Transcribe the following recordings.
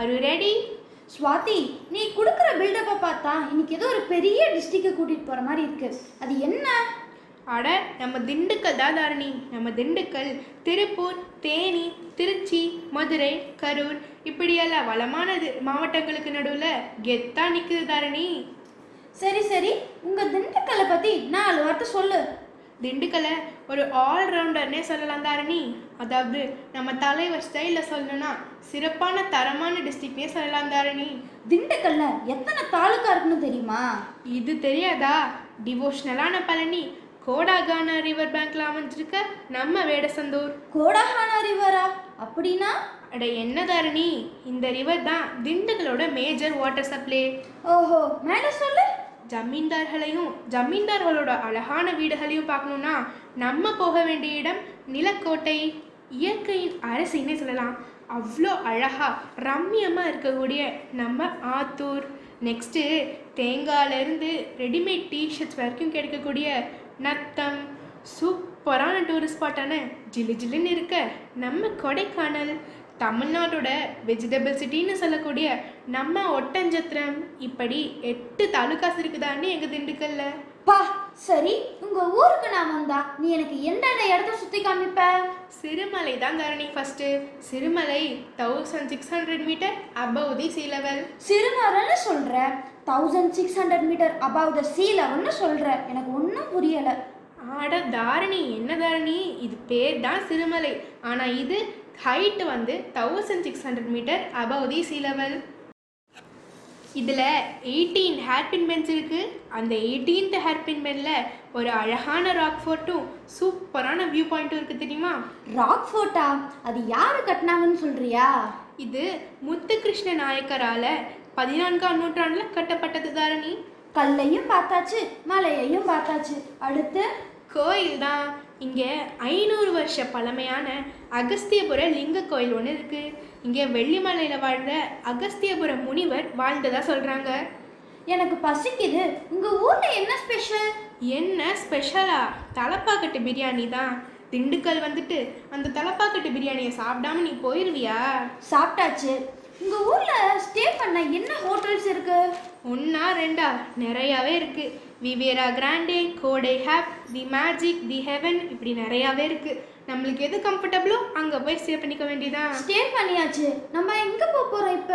Are you ready? Swathi நீ கொடுக்குற பில்டப்பை பார்த்தா இன்னைக்கு ஏதோ ஒரு பெரிய டிஸ்ட்ரிக்டை கூட்டிகிட்டு போகிற மாதிரி இருக்கு. அது என்ன? அட நம்ம திண்டுக்கல் தான் தாரணி. நம்ம திண்டுக்கல் திருப்பூர் தேனி திருச்சி மதுரை கரூர் இப்படியெல்லாம் வளமானது மாவட்டங்களுக்கு நடுவில் கெத்தா நிற்குது தாரணி. சரி சரி. உங்கள் திண்டுக்கல்லை பற்றி நாலு வார்த்தை சொல்லு. திண்டுக்கலை ஒரு ஆல்ரவுண்டர்னே சொல்லலாம் தாரணி. அதாவது நம்ம தலைவர் ஸ்டைலில் சொல்லணும்னா சிறப்பான தரமான டிஸ்ட்ரிக்ட்னே சொல்லலாம் தாரணி. திண்டுக்கல்ல எத்தனை தாலுக்கா இருக்குன்னு தெரியுமா? இது தெரியாதா? டிவோஷனலான பழனி. கோடாகான ரிவர் பேங்க்ல அமைஞ்சிருக்க நம்ம வேடசந்தூர். கோடாகானா ரிவரா அப்படின்னா? அட என்ன தாரணி? இந்த ரிவர் தான் திண்டுக்கலோட மேஜர் வாட்டர் சப்ளை ஓஹோ மேலே சொல்லு. ஜமீன்தார்களையும் ஜமீன்தார்களோட அழகான வீடுகளையும் பார்க்கணுன்னா நம்ம போக வேண்டிய இடம் நிலக்கோட்டை இயற்கையின் அரசின்னே சொல்லலாம். அவ்வளோ அழகாக ரம்மியமாக இருக்கக்கூடிய நம்ம ஆத்தூர். நெக்ஸ்ட்டு தேங்காயிலேருந்து ரெடிமேட் டிஷர்ட்ஸ் வரைக்கும் கிடைக்கக்கூடிய நத்தம். சூப்பரான டூரிஸ்ட் ஸ்பாட்டான ஜிலு ஜில்லுன்னு இருக்க நம்ம கொடைக்கானல். தமிழ்நாட்டோட வெஜிடபிள் சிட்டின்னு சொல்லக்கூடிய நம்ம ஒட்டஞ்சத்திரம் இப்படி எட்டு தாலுகாஸ் இருக்குதான்னு எங்கள் திண்டுக்கல்ல? பா சரி உங்கள் ஊருக்கு நான் வந்தா நீ எனக்கு என்னென்ன இடத்த சுற்றி காமிப்ப? சிறுமலை தான் Dharani first Sirumalai thousand six hundred metre above the sea level சிறுமரன்னு சொல்கிற thousand six hundred metre above the sea லெவல்னு சொல்கிற எனக்கு ஒன்றும் புரியலை. ஆட தாரணி என்ன தாரணி? இது பேர் தான் சிறுமலை. ஆனால் இது ஹைட் வந்து thousand six hundred metre above the sea level இதில் எயிட்டீன் ஹேர்பின் பென்ஸ் இருக்குது அந்த எயிட்டீன்த் ஹேர்பின் பெனில் ஒரு அழகான ராக் ஃபோர்ட்டும் சூப்பரான வியூ பாயிண்ட்டும் இருக்குது தெரியுமா? ராக் ஃபோர்ட்டா அது யாரு கட்டினாங்கன்னு சொல்றியா? இது முத்துகிருஷ்ண நாயக்கரால் பதினான்காம் நூற்றாண்டில் கட்டப்பட்டது தாரணி. கல்லையும் பார்த்தாச்சு மலையையும் பார்த்தாச்சு. அடுத்து? கோயில் தான் இங்கே ஐநூறு வருஷ பழமையான அகஸ்தியபுர லிங்க கோயில் ஒன்று இருக்குது இங்கே வெள்ளிமலையில் வாழ்ந்த அகஸ்தியபுர முனிவர் வாழ்ந்ததா சொல்கிறாங்க எனக்கு பசிக்குது. உங்க ஊர்ல என்ன ஸ்பெஷல் என்ன ஸ்பெஷலா தலப்பாக்கட்டு பிரியாணி தான். திண்டுக்கல் வந்துட்டு அந்த தலப்பாக்கட்டு பிரியாணியை சாப்பிடாம நீ போயிருவியா? சாப்பிட்டாச்சு. உங்க ஊர்ல ஸ்டே பண்ண என்ன ஹோட்டல்ஸ் இருக்கு? ஒன்றா ரெண்டா? நிறையாவே இருக்குது விவேரா கிராண்டே கோடை ஹேப் தி மேஜிக் தி ஹெவன் இப்படி நிறையாவே இருக்குது நம்மளுக்கு எது கம்ஃபர்டபுளோ அங்கே போய் ஸ்டே பண்ணிக்க வேண்டியதான் ஸ்டே பண்ணியாச்சு. நம்ம எங்க போக போறோம் இப்ப?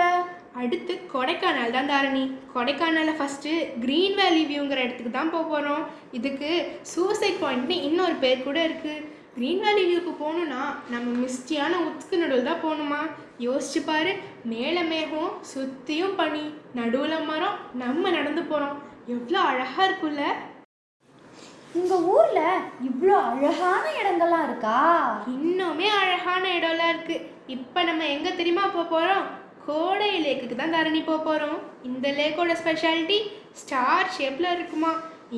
அடுத்து கொடைக்கானல் தான் தாரணி. கொடைக்கானலில் ஃபஸ்ட்டு க்ரீன் வேலி வியூங்கிற இடத்துக்கு தான் போக போகிறோம் இதுக்கு சூசைட் பாயிண்ட்னு இன்னொரு பேர் கூட இருக்குது க்ரீன் வேலி வியூக்கு போகணுன்னா நம்ம மிஸ்டியான உத்துக்கு நடுவில் தான் போகணுமா? யோசிச்சு பாரு. மேலே மேகம் சுற்றியும் பனி நடுவில் மரம் நம்ம நடந்து போகிறோம் எவ்வளோ அழகாக இருக்குல்ல உங்க ஊர்ல இவ்வளோ அழகான இடங்கள்லாம் இருக்கா? இன்னுமே அழகான இடம்லாம் இருக்கு. இப்போ நம்ம எங்கே தெரியுமா போக போகிறோம் கோடை லேக்குக்கு தான் தரணி போக போகிறோம் இந்த லேக்கோட ஸ்பெஷாலிட்டி ஸ்டார் ஷேப்பில் இருக்குமா.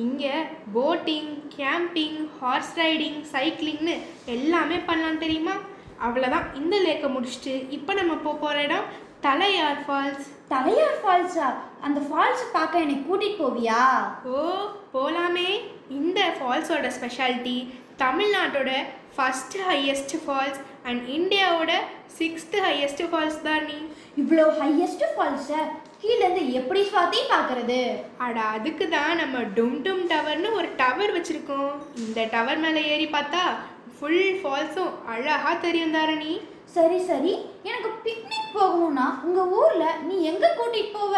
இங்கே போட்டிங் கேம்பிங் ஹார்ஸ் ரைடிங் சைக்கிளிங்னு எல்லாமே பண்ணலாம் தெரியுமா? அவ்வளோதான் இந்த லேக்கை முடிச்சுட்டு இப்போ நம்ம போக போகிற இடம் தலையார் ஃபால்ஸ். தலையார் ஃபால்ஸா? அந்த ஃபால்ஸ் பார்க்க என்னை கூட்டிட்டு போவியா? ஓ போலாமே. இந்த ஃபால்ஸோட ஸ்பெஷாலிட்டி தமிழ்நாட்டோட ஃபஸ்ட்டு ஹையஸ்ட் ஃபால்ஸ் அண்ட் இந்தியாவோட சிக்ஸ்த்து ஹையஸ்ட் ஃபால்ஸ் தான் நீ. இவ்வளோ ஹையஸ்ட் ஃபால்ஸை கீழேருந்து எப்படி சுவாத்தி பார்க்கறது? அட அதுக்கு தான் நம்ம டும் டும் டவர்னு ஒரு டவர் வச்சுருக்கோம். இந்த டவர் மேலே ஏறி பார்த்தா ஃபுல் ஃபால்ஸும் அழகாக தெரியும் தாரணி. சரி சரி. எனக்கு பிக்னிக் போகணும்னா உங்க ஊர்ல நீ எங்க கூட்டிட்டு போவ?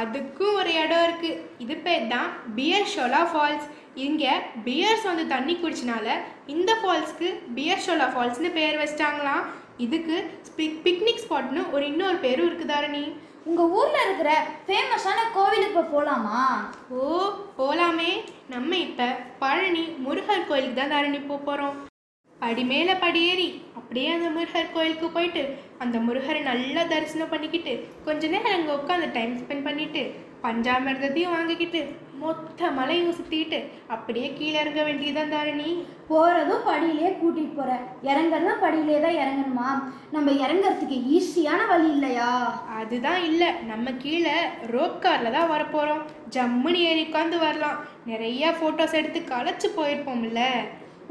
அதுக்கும் ஒரு இடம் இருக்குது இது பேர் தான் பியர் ஷோலா ஃபால்ஸ் இங்கே பியர்ஸ் வந்து தண்ணி குடிச்சனால இந்த ஃபால்ஸ்க்கு பியர் ஷோலா ஃபால்ஸ்னு பேர் வச்சிட்டாங்களாம். இதுக்கு பிக் பிக்னிக் ஸ்பாட்னு ஒரு இன்னொரு பேரும் இருக்குது தாரணி. உங்க ஊர்ல இருக்கிற ஃபேமஸான கோவிலுக்கு இப்ப போலாமா? ஓ போலாமே. நம்ம இப்போ பழனி முருகர் கோயிலுக்கு தான் தாரணி போக போகிறோம் படி மேலே படியேறி அப்படியே அந்த முருகர் கோயிலுக்கு போயிட்டு அந்த முருகரை நல்லா தரிசனம் பண்ணிக்கிட்டு கொஞ்ச நேரம் அங்கே உட்காந்து டைம் ஸ்பெண்ட் பண்ணிட்டு பஞ்சாமிர்தத்தையும் வாங்கிக்கிட்டு மொத்த மலையும் சுற்றிக்கிட்டு அப்படியே கீழே இறங்க வேண்டியதான் தாரணி. போகிறதும் படியிலே கூட்டிகிட்டு போகிற இறங்குறதும் படியிலே தான் இறங்கணுமா? நம்ம இறங்குறதுக்கு ஈஸியான வழி இல்லையா? அதுதான் இல்லை. நம்ம கீழே ரோப் காரில் தான் வரப்போகிறோம் ஜம்முன்னு ஏறி உட்காந்து வரலாம். நிறைய ஃபோட்டோஸ் எடுத்து களைச்சு போயிருப்போம்ல.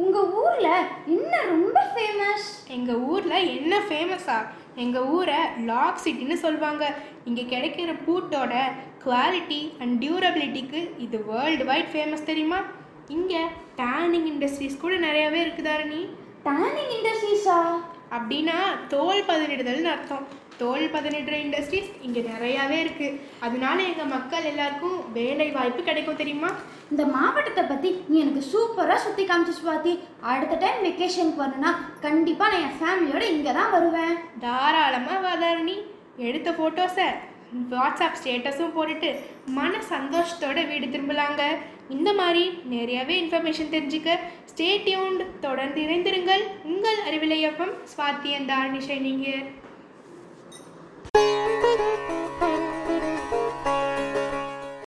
உங்கள் ஊரில் என்ன ரொம்ப ஃபேமஸ் எங்கள் ஊரில் என்ன ஃபேமஸா எங்கள் ஊரை லாக் சிட்டின்னு சொல்லுவாங்க இங்கே கிடைக்கிற பூட்டோட குவாலிட்டி அண்ட் டியூரபிலிட்டிக்கு இது வேர்ல்டு வைட் ஃபேமஸ் தெரியுமா? இங்கே டேனிங் இண்டஸ்ட்ரீஸ் கூட நிறையாவே இருக்குதாரணி. டேனிங் இண்டஸ்ட்ரீஸா அப்படின்னா தோல் பதனிடுதல்னு அர்த்தம். தோல் பதனிடுற இண்டஸ்ட்ரீஸ் இங்கே நிறையாவே இருக்குது அதனால எங்கள் மக்கள் எல்லாருக்கும் வேலை வாய்ப்பு கிடைக்கும் தெரியுமா? இந்த மாவட்டத்தை பற்றி நீ எனக்கு சூப்பராக சுற்றி காமிச்சு சுவாதி. அடுத்த டைம் வெக்கேஷனுக்கு வரணும்னா கண்டிப்பாக நான் என் ஃபேமிலியோட இங்கே தான் வருவேன். தாராளமாக வாதாரணி எடுத்த ஃபோட்டோஸை வாட்ஸ்அப் ஸ்டேட்டஸும் போட்டுட்டு மன சந்தோஷத்தோட வீடு திரும்பலாங்க. இந்த மாதிரி நிறையவே இன்ஃபர்மேஷன் தெரிஞ்சுக்க ஸ்டே டியூன்ட் தொடர்ந்து இணைந்திருங்கள். உங்கள் அறிவிலையப்பம் Swathi and Dharani shining Thank you.